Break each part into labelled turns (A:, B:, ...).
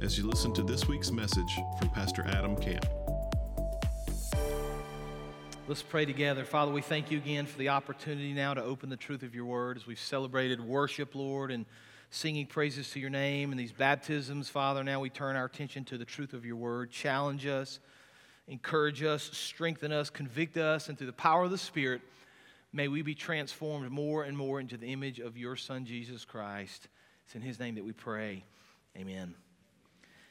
A: as you listen to this week's message from Pastor Adam Camp.
B: Let's pray together. Father, we thank you again for the opportunity now to open the truth of your word as we've celebrated worship, Lord, and singing praises to your name and these baptisms. Father, now we turn our attention to the truth of your word. Challenge us, encourage us, strengthen us, convict us, and through the power of the Spirit, May we be transformed more and more into the image of your Son, Jesus Christ. It's in his name that we pray. Amen.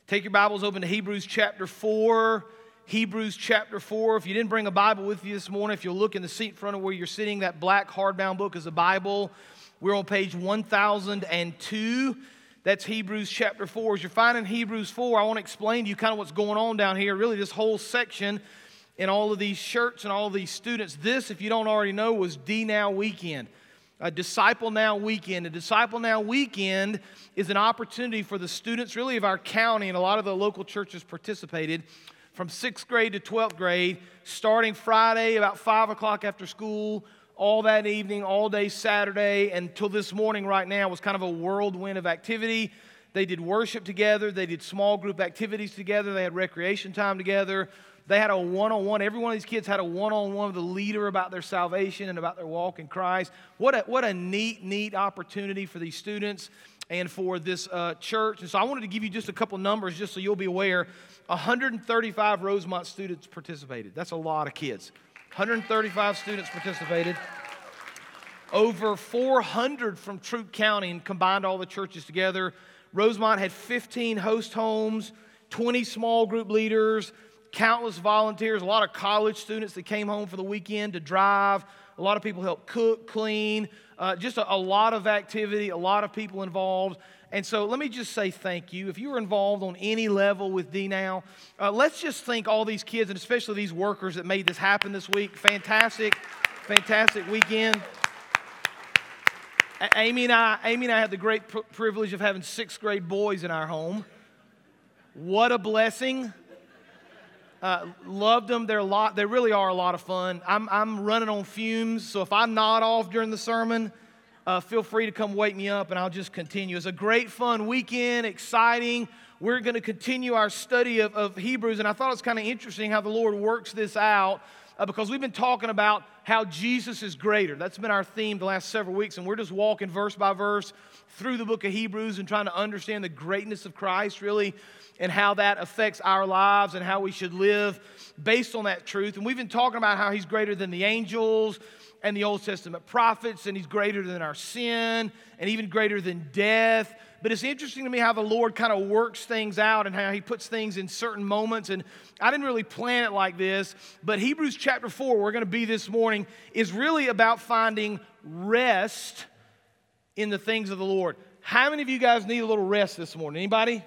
B: Take your Bibles open to Hebrews chapter 4. Hebrews chapter 4. If you didn't bring a Bible with you this morning, if you'll look in the seat in front of where you're sitting, that black hardbound book is a Bible. We're on page 1002. That's Hebrews chapter 4. As you're finding Hebrews 4, I want to explain to you kind of what's going on down here. Really, this whole section in all of these shirts and all of these students. This, if you don't already know, was D Now Weekend. A Disciple Now Weekend. A Disciple Now Weekend is an opportunity for the students, really, of our county, and a lot of the local churches participated, from sixth grade to 12th grade, starting Friday about 5 o'clock after school, all that evening, all day Saturday, until this morning right now was kind of a whirlwind of activity. They did worship together, they did small group activities together, they had recreation time together. They had a one on one. Every one of these kids had a one on one with the leader about their salvation and about their walk in Christ. What a, what a neat, neat opportunity for these students and for this uh, church. And so I wanted to give you just a couple numbers just so you'll be aware. 135 Rosemont students participated. That's a lot of kids. 135 students participated. Over 400 from Troup County and combined all the churches together. Rosemont had 15 host homes, 20 small group leaders, countless volunteers, a lot of college students that came home for the weekend to drive. A lot of people helped cook, clean, uh, just a, a, lot of activity, a lot of people involved. And so let me just say thank you. If you were involved on any level with D Now, uh, let's just thank all these kids and especially these workers that made this happen this week. Fantastic, fantastic weekend. Amy and I, Amy and I had the great pr- privilege of having sixth grade boys in our home. What a blessing! Uh, loved them. They're a lot. They really are a lot of fun. I'm, I'm running on fumes, so if I nod off during the sermon, uh, feel free to come wake me up, and I'll just continue. It's a great, fun weekend, exciting. We're going to continue our study of, of Hebrews, and I thought it was kind of interesting how the Lord works this out uh, because we've been talking about how Jesus is greater. That's been our theme the last several weeks, and we're just walking verse by verse through the book of Hebrews and trying to understand the greatness of Christ, really and how that affects our lives and how we should live based on that truth. And we've been talking about how he's greater than the angels and the Old Testament prophets, and he's greater than our sin and even greater than death. But it's interesting to me how the Lord kind of works things out and how he puts things in certain moments. And I didn't really plan it like this, but Hebrews chapter 4, we're going to be this morning, is really about finding rest in the things of the Lord. How many of you guys need a little rest this morning? Anybody?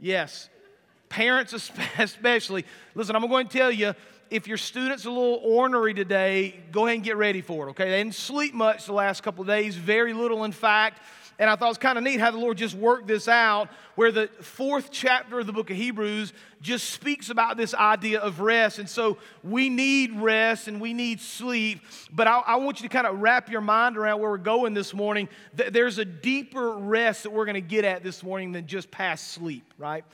B: Yes. Parents, especially. Listen, I'm going to tell you if your student's a little ornery today, go ahead and get ready for it, okay? They didn't sleep much the last couple of days, very little, in fact. And I thought it was kind of neat how the Lord just worked this out, where the fourth chapter of the book of Hebrews just speaks about this idea of rest. And so we need rest and we need sleep. But I, I want you to kind of wrap your mind around where we're going this morning. There's a deeper rest that we're going to get at this morning than just past sleep, right?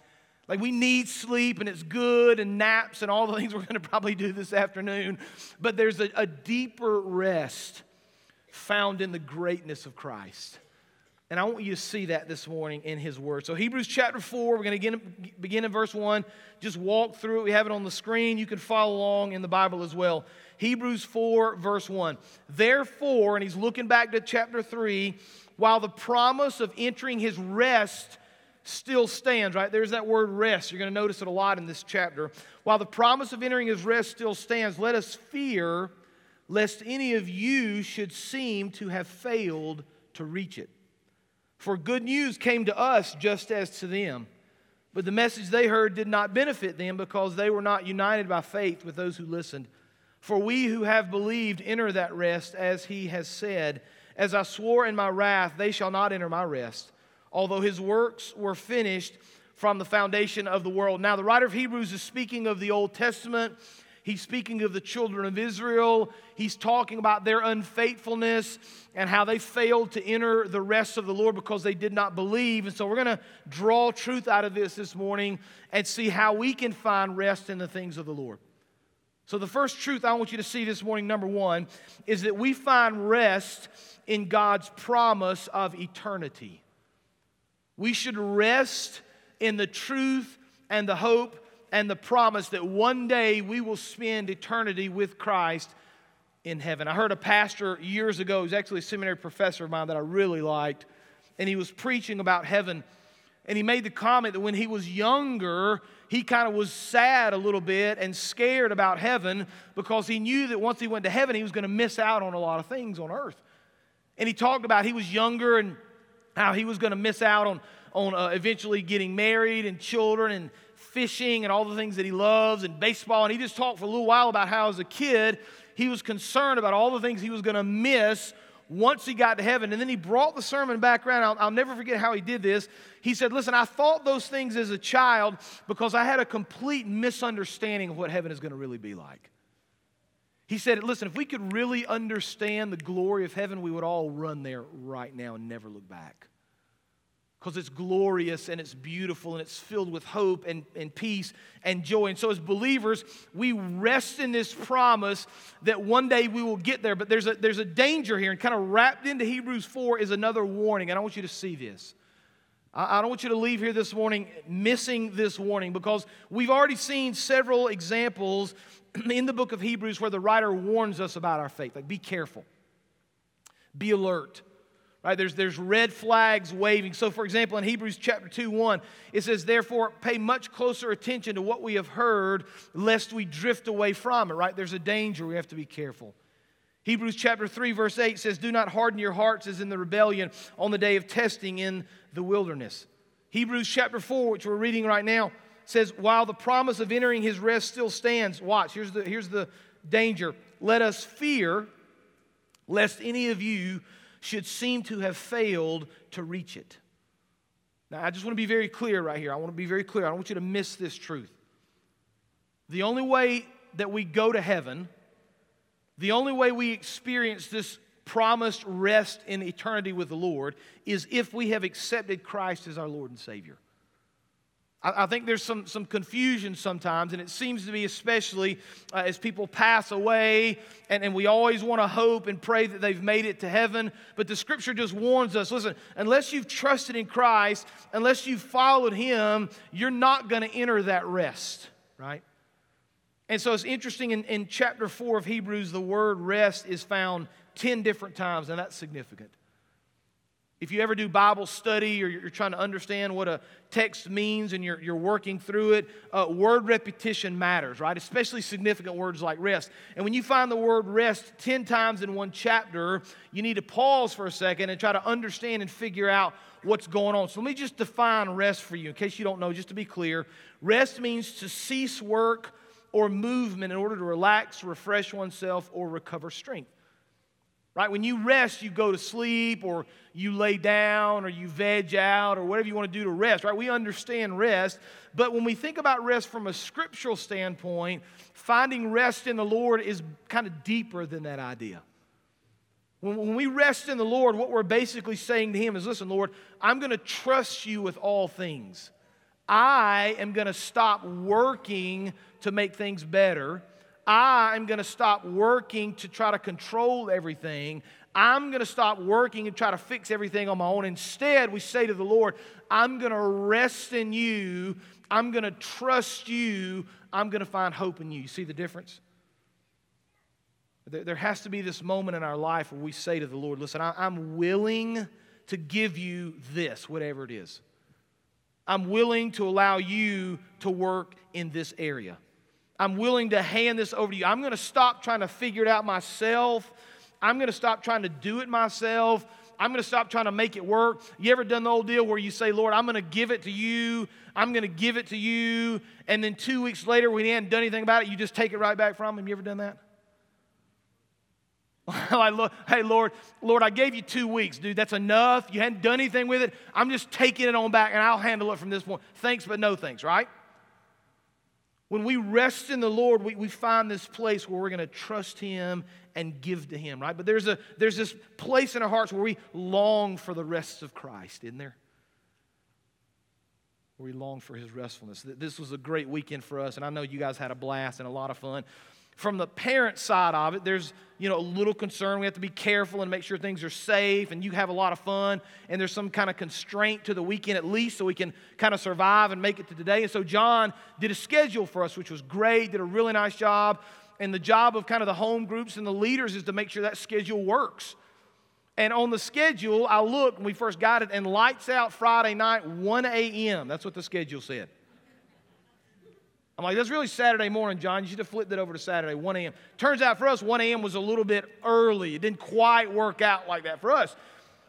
B: Like we need sleep and it's good and naps and all the things we're going to probably do this afternoon. But there's a, a deeper rest found in the greatness of Christ. And I want you to see that this morning in His Word. So, Hebrews chapter 4, we're going to begin in verse 1. Just walk through it. We have it on the screen. You can follow along in the Bible as well. Hebrews 4, verse 1. Therefore, and he's looking back to chapter 3, while the promise of entering His rest still stands, right? There's that word rest. You're going to notice it a lot in this chapter. While the promise of entering His rest still stands, let us fear lest any of you should seem to have failed to reach it. For good news came to us just as to them. But the message they heard did not benefit them because they were not united by faith with those who listened. For we who have believed enter that rest, as he has said, As I swore in my wrath, they shall not enter my rest, although his works were finished from the foundation of the world. Now, the writer of Hebrews is speaking of the Old Testament. He's speaking of the children of Israel. He's talking about their unfaithfulness and how they failed to enter the rest of the Lord because they did not believe. And so we're going to draw truth out of this this morning and see how we can find rest in the things of the Lord. So, the first truth I want you to see this morning, number one, is that we find rest in God's promise of eternity. We should rest in the truth and the hope and the promise that one day we will spend eternity with Christ in heaven. I heard a pastor years ago, who's actually a seminary professor of mine that I really liked, and he was preaching about heaven. And he made the comment that when he was younger, he kind of was sad a little bit and scared about heaven because he knew that once he went to heaven, he was going to miss out on a lot of things on earth. And he talked about he was younger and how he was going to miss out on, on uh, eventually getting married and children and fishing and all the things that he loves and baseball. And he just talked for a little while about how, as a kid, he was concerned about all the things he was going to miss once he got to heaven. And then he brought the sermon back around. I'll, I'll, never forget how he did this. He said, Listen, I thought those things as a child because I had a complete misunderstanding of what heaven is going to really be like. He said, Listen, if we could really understand the glory of heaven, we would all run there right now and never look back because it's glorious and it's beautiful and it's filled with hope and, and peace and joy. And so, as believers, we rest in this promise that one day we will get there. But there's a, there's a danger here, and kind of wrapped into Hebrews 4 is another warning. And I want you to see this. I, I don't want you to leave here this morning missing this warning because we've already seen several examples in the book of Hebrews where the writer warns us about our faith. Like, be careful, be alert Right? There's, there's red flags waving. So, for example, in Hebrews chapter 2 1, it says, Therefore, pay much closer attention to what we have heard, lest we drift away from it. Right? There's a danger. We have to be careful. Hebrews chapter 3, verse 8 says, Do not harden your hearts as in the rebellion on the day of testing in the wilderness. Hebrews chapter 4, which we're reading right now, says, While the promise of entering his rest still stands, watch, here's the, here's the danger. Let us fear, lest any of you should seem to have failed to reach it. Now, I just want to be very clear right here. I want to be very clear. I don't want you to miss this truth. The only way that we go to heaven, the only way we experience this promised rest in eternity with the Lord is if we have accepted Christ as our Lord and Savior. I, think there's some, some confusion sometimes, and it seems to be especially uh, as people pass away, and, and we always want to hope and pray that they've made it to heaven. But the scripture just warns us listen, unless you've trusted in Christ, unless you've followed Him, you're not going to enter that rest, right? And so it's interesting in, in chapter 4 of Hebrews, the word rest is found 10 different times, and that's significant. If you ever do Bible study or you're trying to understand what a text means and you're, you're working through it, uh, word repetition matters, right? Especially significant words like rest. And when you find the word rest 10 times in one chapter, you need to pause for a second and try to understand and figure out what's going on. So let me just define rest for you in case you don't know, just to be clear. Rest means to cease work or movement in order to relax, refresh oneself, or recover strength. Right? When you rest, you go to sleep or you lay down or you veg out or whatever you want to do to rest, right? We understand rest. But when we think about rest from a scriptural standpoint, finding rest in the Lord is kind of deeper than that idea. When, we rest in the Lord, what we're basically saying to Him is listen, Lord, I'm going to trust you with all things. I am going to stop working to make things better. I am going to stop working to try to control everything. I'm going to stop working and try to fix everything on my own. Instead, we say to the Lord, I'm going to rest in you. I'm going to trust you. I'm going to find hope in you. You see the difference? There, has to be this moment in our life where we say to the Lord, Listen, I'm willing to give you this, whatever it is. I'm willing to allow you to work in this area. I'm willing to hand this over to you. I'm going to stop trying to figure it out myself. I'm going to stop trying to do it myself. I'm going to stop trying to make it work. You ever done the old deal where you say, Lord, I'm going to give it to you. I'm going to give it to you. And then two weeks later, when he hadn't done anything about it, you just take it right back from him. You ever done that? hey, Lord, Lord, I gave you two weeks, dude. That's enough. You hadn't done anything with it. I'm just taking it on back and I'll handle it from this point. Thanks, but no thanks, right? When we rest in the Lord, we, we find this place where we're going to trust Him and give to Him, right? But there's, a, there's this place in our hearts where we long for the rest of Christ, isn't there? Where we long for His restfulness. This was a great weekend for us, and I know you guys had a blast and a lot of fun from the parent side of it, there's you know a little concern. We have to be careful and make sure things are safe, and you have a lot of fun. And there's some kind of constraint to the weekend at least, so we can kind of survive and make it to today. And so John did a schedule for us, which was great. Did a really nice job. And the job of kind of the home groups and the leaders is to make sure that schedule works. And on the schedule, I looked when we first got it, and lights out Friday night, 1 a.m. That's what the schedule said. I'm like, that's really Saturday morning, John. You should have flipped it over to Saturday, 1 a.m. Turns out for us, 1 a.m. was a little bit early. It didn't quite work out like that for us.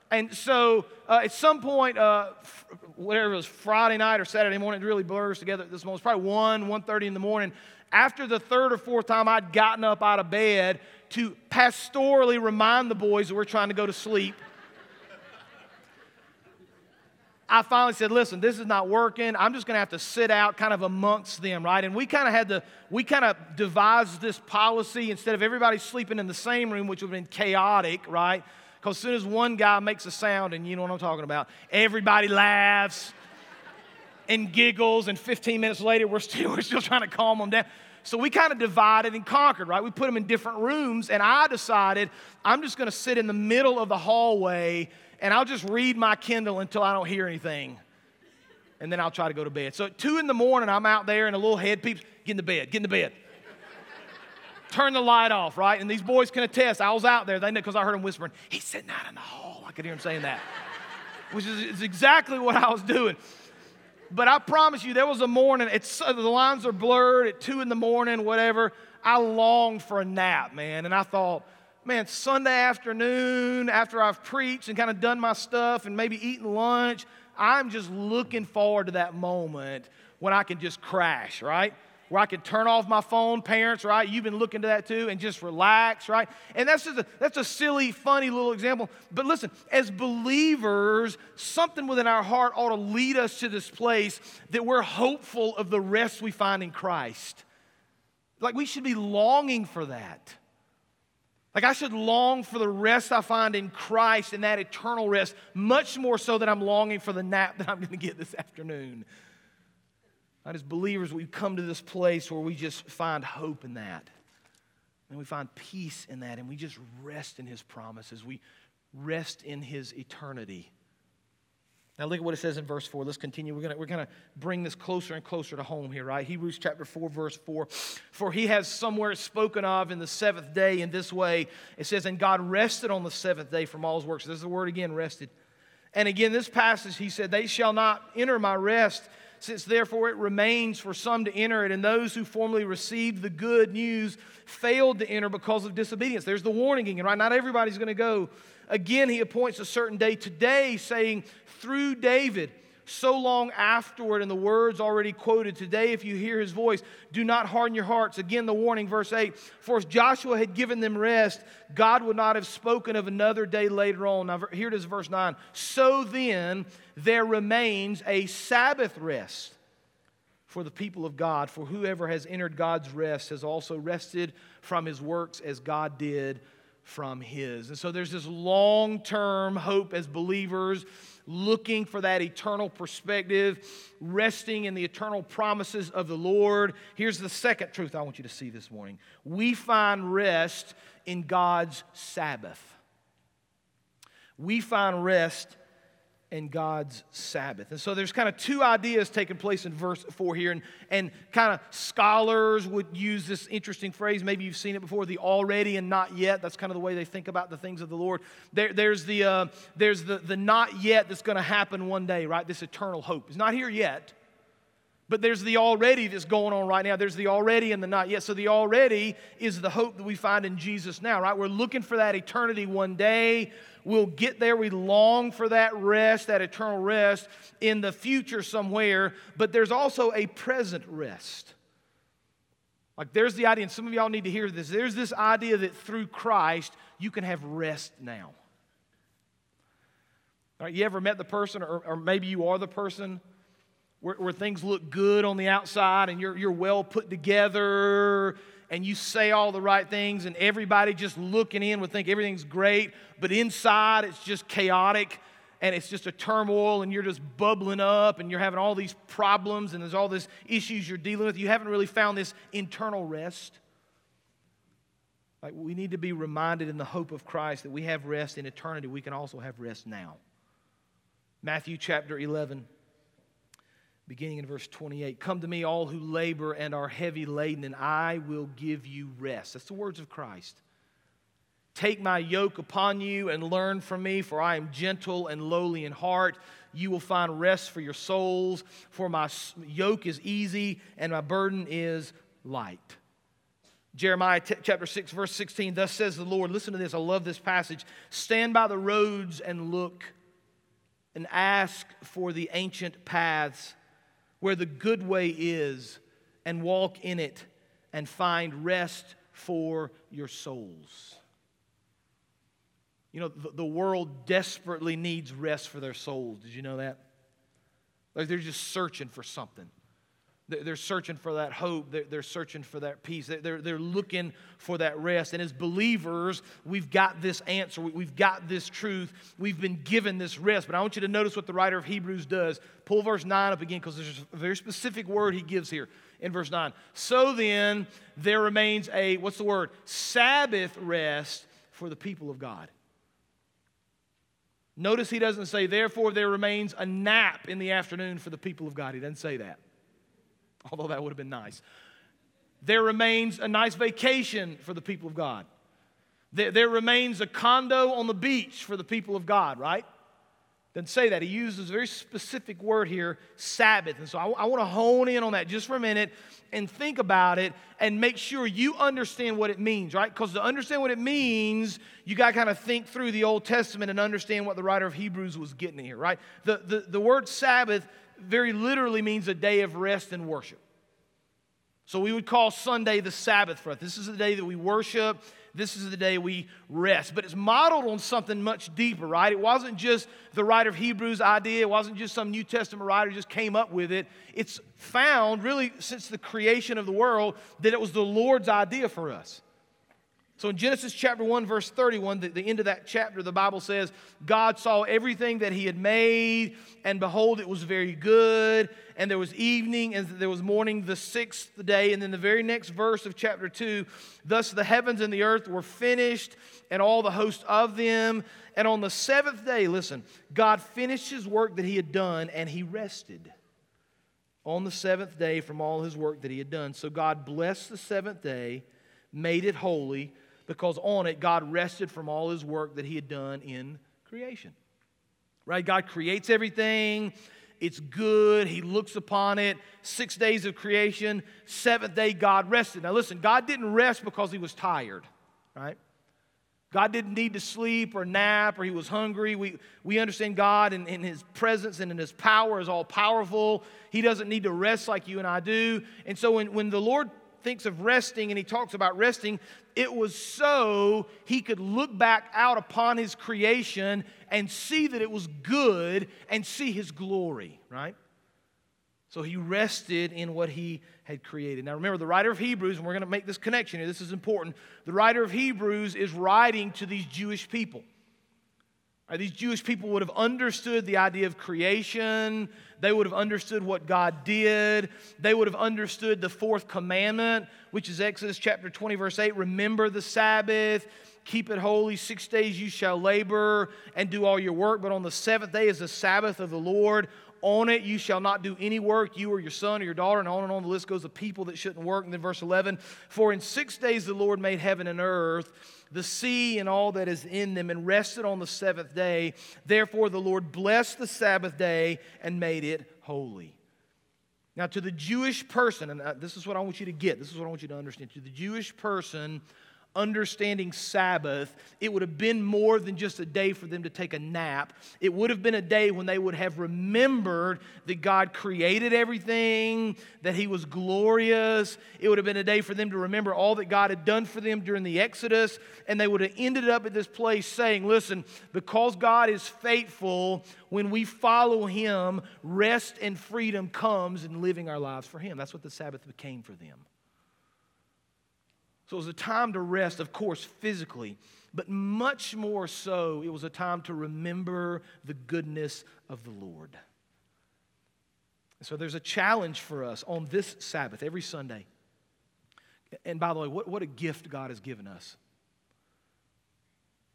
B: And so uh, at some point, uh, f- whatever it was, Friday night or Saturday morning, it really blurs together at this moment. It's probably 1, 1.30 in the morning. After the third or fourth time I'd gotten up out of bed to pastorally remind the boys that we're trying to go to sleep – I finally said, listen, this is not working. I'm just going to have to sit out kind of amongst them, right? And we kind of had to, we kind of devised this policy instead of everybody sleeping in the same room, which would have been chaotic, right? Because as soon as one guy makes a sound, and you know what I'm talking about, everybody laughs and giggles, and 15 minutes later, we're still, we're still trying to calm them down. So we kind of divided and conquered, right? We put them in different rooms, and I decided I'm just going to sit in the middle of the hallway and I'll just read my Kindle until I don't hear anything. And then I'll try to go to bed. So at two in the morning, I'm out there and a little head peeps, get in the bed, get in the bed. Turn the light off, right? And these boys can attest. I was out there, they know because I heard them whispering, he's sitting out in the hall. I could hear him saying that, which is, is exactly what I was doing. But I promise you, there was a morning, it's, the lines are blurred at two in the morning, whatever. I longed for a nap, man. And I thought, man, Sunday afternoon, after I've preached and kind of done my stuff and maybe eaten lunch, I'm just looking forward to that moment when I can just crash, right? Where I can turn off my phone, parents, right? You've been looking to that too, and just relax, right? And that's just a, that's a silly, funny little example. But listen, as believers, something within our heart ought to lead us to this place that we're hopeful of the rest we find in Christ. Like we should be longing for that. Like, I should long for the rest I find in Christ and that eternal rest, much more so than I'm longing for the nap that I'm going to get this afternoon. Not as believers, we come to this place where we just find hope in that. And we find peace in that, and we just rest in His promises. We rest in His eternity. Now, look at what it says in verse 4. Let's continue. We're going we're gonna bring this closer and closer to home here, right? Hebrews chapter 4, verse 4. For he has somewhere spoken of in the seventh day in this way. It says, And God rested on the seventh day from all his works. This is the word again, rested. And again, this passage, he said, They shall not enter my rest, since therefore it remains for some to enter it. And those who formerly received the good news failed to enter because of disobedience. There's the warning again, right? Not everybody's going to go Again, he appoints a certain day today, saying, through David, so long afterward, in the words already quoted, today, if you hear his voice, do not harden your hearts. Again, the warning, verse 8 For if Joshua had given them rest, God would not have spoken of another day later on. Now, here it is, verse 9. So then, there remains a Sabbath rest for the people of God. For whoever has entered God's rest has also rested from his works as God did from His. And so there's this long term hope as believers looking for that eternal perspective, resting in the eternal promises of the Lord. Here's the second truth I want you to see this morning we find rest in God's Sabbath. We find rest and God's Sabbath. And so there's kind of two ideas taking place in verse 4 here, and, and kind of scholars would use this interesting phrase. Maybe you've seen it before the already and not yet. That's kind of the way they think about the things of the Lord. There, there's the, uh, there's the, the not yet that's going to happen one day, right? This eternal hope. It's not here yet, But there's the already that's going on right now. There's the already and the not yet. So the already is the hope that we find in Jesus now, right? We're looking for that eternity one day. We'll get there. We long for that rest, that eternal rest in the future somewhere. But there's also a present rest. Like there's the idea, and some of y'all need to hear this. There's this idea that through Christ, you can have rest now. Right, you ever met the person, or, or maybe you are the person where, where things look good on the outside and you're, you're well put together and you say all the right things and everybody just looking in would think everything's great, but inside it's just chaotic and it's just a turmoil and you're just bubbling up and you're having all these problems and there's all these issues you're dealing with. You haven't really found this internal rest. Like we need to be reminded in the hope of Christ that we have rest in eternity. We can also have rest now. Matthew chapter 11 beginning in verse 28 Come to me, all who labor and are heavy laden, and I will give you rest. That's the words of Christ. Take my yoke upon you and learn from me, for I am gentle and lowly in heart. You will find rest for your souls, for my yoke is easy and my burden is light. Jeremiah t- chapter 6, verse 16, thus says the Lord. Listen to this, I love this passage. Stand by the roads and look and ask for the ancient paths where the good way is and walk in it and find rest for your souls. You know, the, world desperately needs rest for their souls. Did you know that? Like they're just searching for something. They're searching for that hope. They're searching for that peace. They're, they're looking for that rest. And as believers, we've got this answer. We've got this truth. We've been given this rest. But I want you to notice what the writer of Hebrews does. Pull verse 9 up again because there's a very specific word he gives here in verse 9. So then, there remains a, what's the word? Sabbath rest for the people of God. Notice he doesn't say, therefore, there remains a nap in the afternoon for the people of God. He doesn't say that although that would have been nice. There remains a nice vacation for the people of God. There, there remains a condo on the beach for the people of God, right? Doesn't say that. He uses a very specific word here, Sabbath. And so I, I want to hone in on that just for a minute and think about it and make sure you understand what it means, right? Because to understand what it means, you got to kind of think through the Old Testament and understand what the writer of Hebrews was getting at here, right? The, the, the word Sabbath very literally means a day of rest and worship. So we would call Sunday the Sabbath for us. This is the day that we worship. This is the day we rest. But it's modeled on something much deeper, right? It wasn't just the writer of Hebrews' idea. It wasn't just some New Testament writer just came up with it. It's found really since the creation of the world that it was the Lord's idea for us. So in Genesis chapter 1, verse 31, the, the, end of that chapter, the Bible says, God saw everything that he had made, and behold, it was very good. And there was evening, and there was morning the sixth day. And then the very next verse of chapter 2, thus the heavens and the earth were finished, and all the host of them. And on the seventh day, listen, God finished his work that he had done, and he rested on the seventh day from all his work that he had done. So God blessed the seventh day, made it holy because on it God rested from all his work that he had done in creation. Right? God creates everything. It's good. He looks upon it. Six days of creation. Seventh day, God rested. Now, listen, God didn't rest because he was tired, right? God didn't need to sleep or nap or he was hungry. We, we understand God and, in his presence and in his power is all powerful. He doesn't need to rest like you and I do. And so when, when the Lord thinks of resting and he talks about resting, it was so he could look back out upon his creation and see that it was good and see his glory, right? So he rested in what he had created. Now remember, the writer of Hebrews, and we're going to make this connection here, this is important. The writer of Hebrews is writing to these Jewish people. These Jewish people would have understood the idea of creation. They would have understood what God did. They would have understood the fourth commandment, which is Exodus chapter 20, verse 8 Remember the Sabbath, keep it holy. Six days you shall labor and do all your work, but on the seventh day is the Sabbath of the Lord. On it you shall not do any work, you or your son or your daughter, and on and on the list goes of people that shouldn't work. And then verse 11 For in six days the Lord made heaven and earth the sea and all that is in them, and rested on the seventh day. Therefore, the Lord blessed the Sabbath day and made it holy. Now, to the Jewish person, and uh, this is what I want you to get, this is what I want you to understand. To the Jewish person, understanding Sabbath, it would have been more than just a day for them to take a nap. It would have been a day when they would have remembered that God created everything, that He was glorious. It would have been a day for them to remember all that God had done for them during the Exodus. And they would have ended up at this place saying, Listen, because God is faithful, when we follow Him, rest and freedom comes in living our lives for Him. That's what the Sabbath became for them. So it was a time to rest, of course, physically, but much more so, it was a time to remember the goodness of the Lord. So there's a challenge for us on this Sabbath, every Sunday. And by the way, what, what a gift God has given us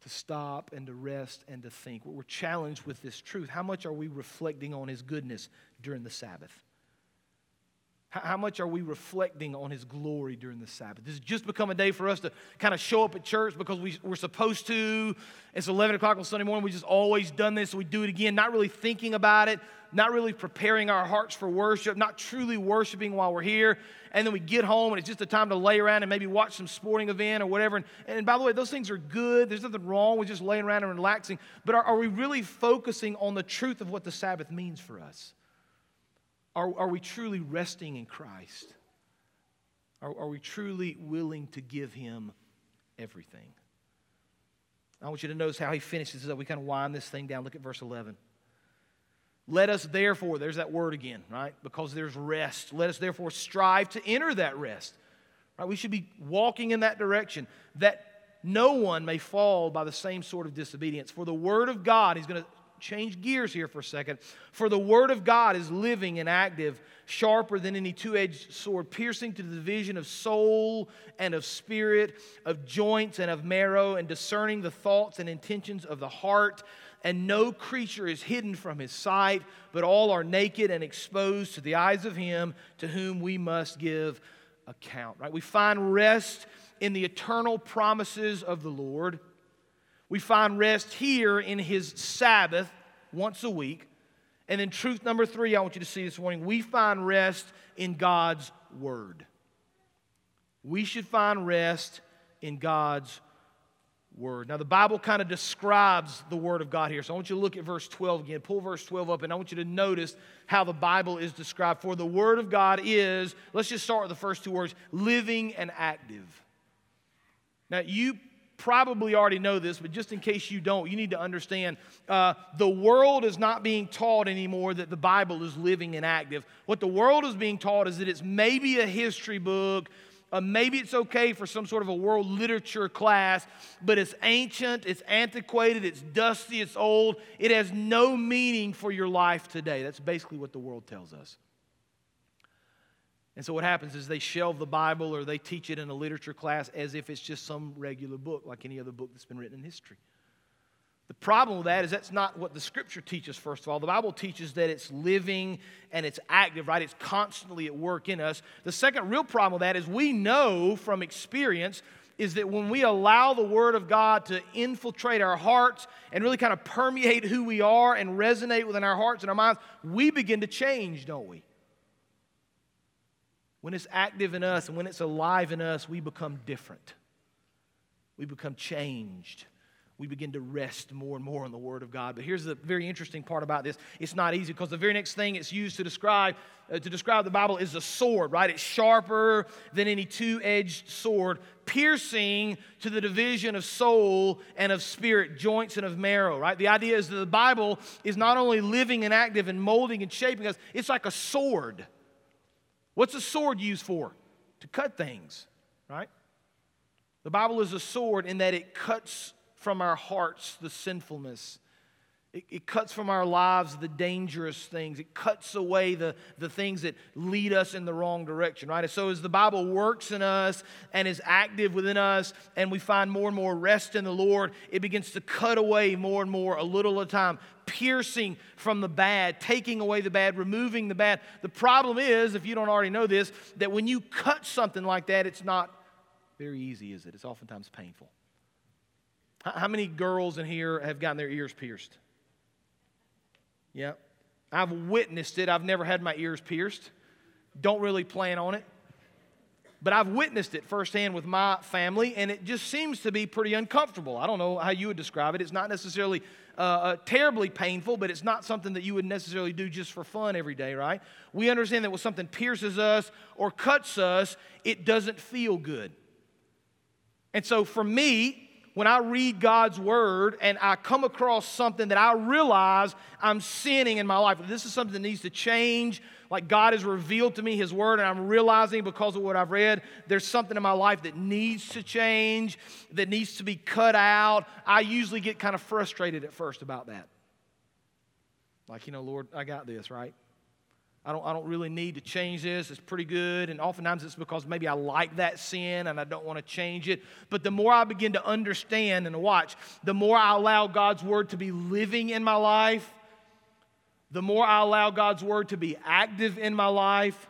B: to stop and to rest and to think. We're challenged with this truth. How much are we reflecting on His goodness during the Sabbath? How much are we reflecting on His glory during the Sabbath? Does it just become a day for us to kind of show up at church because we, we're supposed to? It's 11 o'clock on Sunday morning. We just always done this. So we do it again, not really thinking about it, not really preparing our hearts for worship, not truly worshiping while we're here. And then we get home and it's just a time to lay around and maybe watch some sporting event or whatever. And, and by the way, those things are good. There's nothing wrong with just laying around and relaxing. But are, are we really focusing on the truth of what the Sabbath means for us? Are, are we truly resting in Christ? Are, are we truly willing to give Him everything? I want you to notice how he finishes as we kind of wind this thing down. Look at verse 11. Let us therefore, there's that word again, right? Because there's rest. Let us therefore strive to enter that rest. Right? We should be walking in that direction that no one may fall by the same sort of disobedience. For the word of God, he's going to change gears here for a second. For the word of God is living and active, sharper than any two edged sword, piercing to the division of soul and of spirit, of joints and of marrow, and discerning the thoughts and intentions of the heart. And no creature is hidden from his sight, but all are naked and exposed to the eyes of him to whom we must give account. Right? We find rest in the eternal promises of the Lord. We find rest here in his Sabbath once a week. And then, truth number three, I want you to see this morning we find rest in God's Word. We should find rest in God's Word. Now, the Bible kind of describes the Word of God here. So I want you to look at verse 12 again. Pull verse 12 up, and I want you to notice how the Bible is described. For the Word of God is, let's just start with the first two words living and active. Now, you probably already know this, but just in case you don't, you need to understand uh, the world is not being taught anymore that the Bible is living and active. What the world is being taught is that it's maybe a history book. Uh, maybe it's okay for some sort of a world literature class, but it's ancient, it's antiquated, it's dusty, it's old. It has no meaning for your life today. That's basically what the world tells us. And so what happens is they shelve the Bible or they teach it in a literature class as if it's just some regular book, like any other book that's been written in history. The problem with that is that's not what the scripture teaches, first of all. The Bible teaches that it's living and it's active, right? It's constantly at work in us. The second real problem with that is we know from experience is that when we allow the Word of God to infiltrate our hearts and really kind of permeate who we are and resonate within our hearts and our minds, we begin to change, don't we? When it's active in us and when it's alive in us, we become different. We become changed. We begin to rest more and more on the Word of God. But here's the very interesting part about this: it's not easy because the very next thing it's used to describe uh, to describe the Bible is a sword. Right? It's sharper than any two-edged sword, piercing to the division of soul and of spirit, joints and of marrow. Right? The idea is that the Bible is not only living and active and molding and shaping us; it's like a sword What's a sword used for? To cut things, right? The Bible is a sword in that it cuts from our hearts the sinfulness. It, it, cuts from our lives the dangerous things. It cuts away the, the things that lead us in the wrong direction, right? And so, as the Bible works in us and is active within us, and we find more and more rest in the Lord, it begins to cut away more and more, a little at a time, piercing from the bad, taking away the bad, removing the bad. The problem is, if you don't already know this, that when you cut something like that, it's not very easy, is it? It's oftentimes painful. How many girls in here have gotten their ears pierced? Yeah. I've witnessed it. I've never had my ears pierced. Don't really plan on it. But I've witnessed it firsthand with my family, and it just seems to be pretty uncomfortable. I don't know how you would describe it. It's not necessarily uh, uh, terribly painful, but it's not something that you would necessarily do just for fun every day, right? We understand that when something pierces us or cuts us, it doesn't feel good. And so for me, when I read God's word and I come across something that I realize I'm sinning in my life, this is something that needs to change. Like God has revealed to me His word, and I'm realizing because of what I've read, there's something in my life that needs to change, that needs to be cut out. I usually get kind of frustrated at first about that. Like, you know, Lord, I got this, right? I don't, I don't really need to change this. It's pretty good. And oftentimes it's because maybe I like that sin and I don't want to change it. But the more I begin to understand and watch, the more I allow God's word to be living in my life, the more I allow God's word to be active in my life,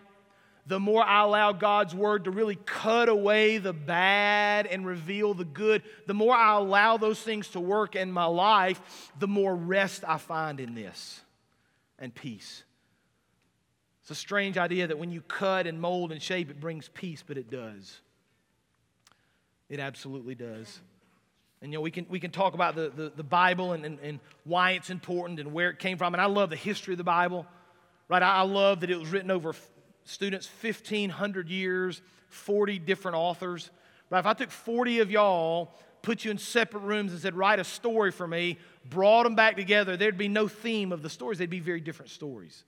B: the more I allow God's word to really cut away the bad and reveal the good, the more I allow those things to work in my life, the more rest I find in this and peace. It's a strange idea that when you cut and mold and shape, it brings peace, but it does. It absolutely does. And you know, we can, we can talk about the, the, the Bible and, and, and why it's important and where it came from. And I love the history of the Bible, right? I, love that it was written over students 1,500 years, 40 different authors. Right? If I took 40 of y'all, put you in separate rooms and said, write a story for me, brought them back together, there'd be no theme of the stories. They'd be very different stories.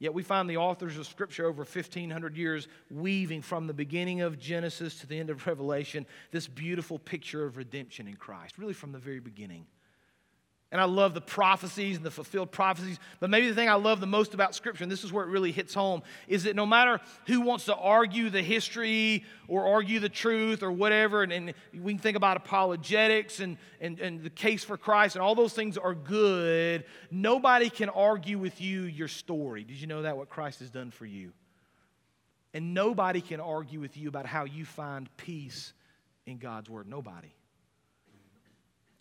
B: Yet we find the authors of Scripture over 1,500 years weaving from the beginning of Genesis to the end of Revelation this beautiful picture of redemption in Christ, really from the very beginning. And I love the prophecies and the fulfilled prophecies. But maybe the thing I love the most about Scripture, and this is where it really hits home, is that no matter who wants to argue the history or argue the truth or whatever, and, and we can think about apologetics and, and, and the case for Christ, and all those things are good, nobody can argue with you your story. Did you know that, what Christ has done for you? And nobody can argue with you about how you find peace in God's Word. Nobody.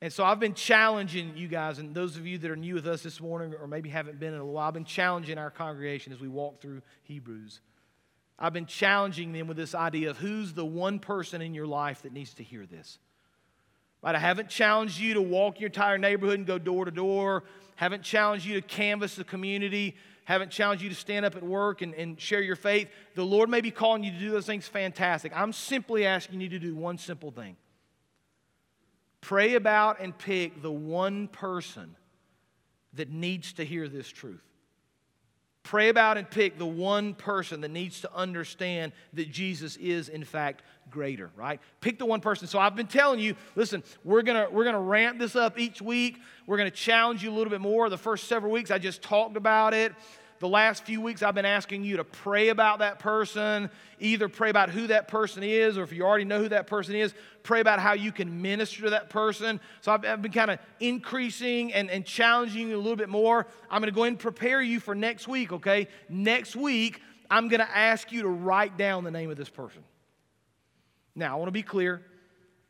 B: And so I've been challenging you guys, and those of you that are new with us this morning or maybe haven't been in a while, I've been challenging our congregation as we walk through Hebrews. I've been challenging them with this idea of who's the one person in your life that needs to hear this. Right? I haven't challenged you to walk your entire neighborhood and go door to door. Haven't challenged you to canvass the community. Haven't challenged you to stand up at work and, and share your faith. The Lord may be calling you to do those things fantastic. I'm simply asking you to do one simple thing Pray about and pick the one person that needs to hear this truth. Pray about and pick the one person that needs to understand that Jesus is, in fact, greater, right? Pick the one person. So I've been telling you, listen, we're gonna we're gonna ramp this up each week. We're gonna challenge you a little bit more. The first several weeks, I just talked about it the last few weeks, I've been asking you to pray about that person. Either pray about who that person is, or if you already know who that person is, pray about how you can minister to that person. So I've, I've been kind of increasing and, and challenging you a little bit more. I'm going to go ahead and prepare you for next week, okay? Next week, I'm going to ask you to write down the name of this person. Now, I want to be clear.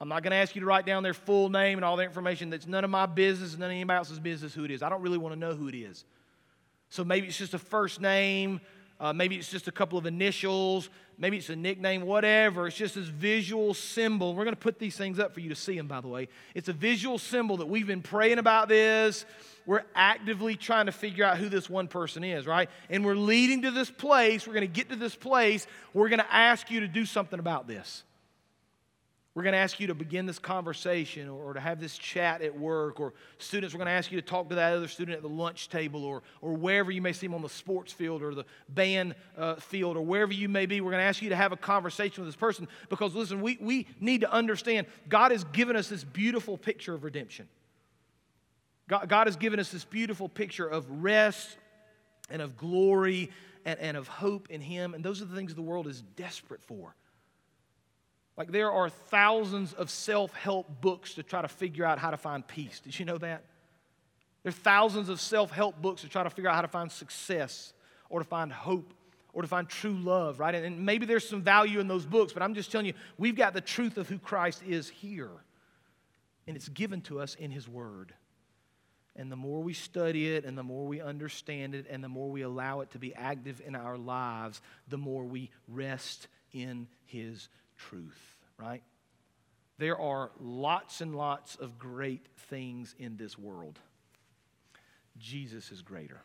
B: I'm not going to ask you to write down their full name and all their information. That's none of my business, and none of anybody else's business who it is. I don't really want to know who it is. So maybe it's just a first name, uh, maybe it's just a couple of initials, maybe it's a nickname, whatever. It's just this visual symbol. We're going to put these things up for you to see them, by the way. It's a visual symbol that we've been praying about this. We're actively trying to figure out who this one person is, right? And we're leading to this place. We're going to get to this place. We're going to ask you to do something about this. We're going to ask you to begin this conversation or, to have this chat at work, or students, we're going to ask you to talk to that other student at the lunch table or, or wherever you may see them on the sports field or the band uh, field or wherever you may be. We're going to ask you to have a conversation with this person because, listen, we, we need to understand God has given us this beautiful picture of redemption. God, God has given us this beautiful picture of rest and of glory and, and of hope in Him. And those are the things the world is desperate for. Like there are thousands of self help books to try to figure out how to find peace. Did you know that? There are thousands of self help books to try to figure out how to find success or to find hope or to find true love, right? And maybe there's some value in those books, but I'm just telling you, we've got the truth of who Christ is here. And it's given to us in His Word. And the more we study it and the more we understand it and the more we allow it to be active in our lives, the more we rest in His truth, right? There are lots and lots of great things in this world. Jesus is greater.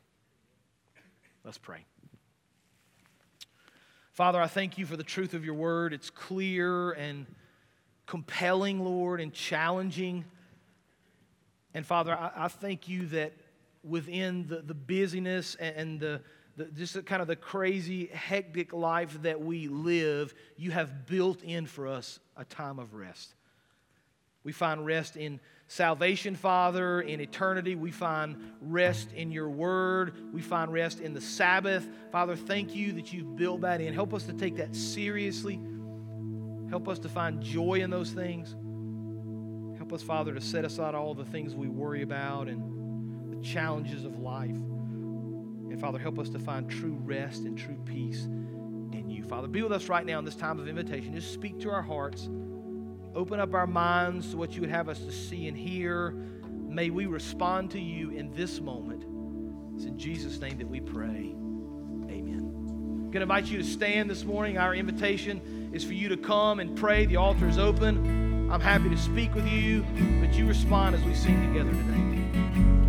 B: Let's pray. Father, I thank you for the truth of your word. It's clear and compelling, Lord, and challenging. And Father, I, I thank you that within the, the busyness and the, the, just the, kind of the crazy, hectic life that we live, you have built in for us a time of rest. We find rest in salvation, Father, in eternity. We find rest in your word. We find rest in the Sabbath. Father, thank you that you've built that in. Help us to take that seriously. Help us to find joy in those things. Help us, Father, to set aside all the things we worry about and the challenges of life. And Father, help us to find true rest and true peace in you. Father, be with us right now in this time of invitation. Just speak to our hearts. Open up our minds to what you would have us to see and hear. May we respond to you in this moment. It's in Jesus' name that we pray. Amen. I'm going to invite you to stand this morning. Our invitation is for you to come and pray. The altar is open. I'm happy to speak with you, but you respond as we sing together today.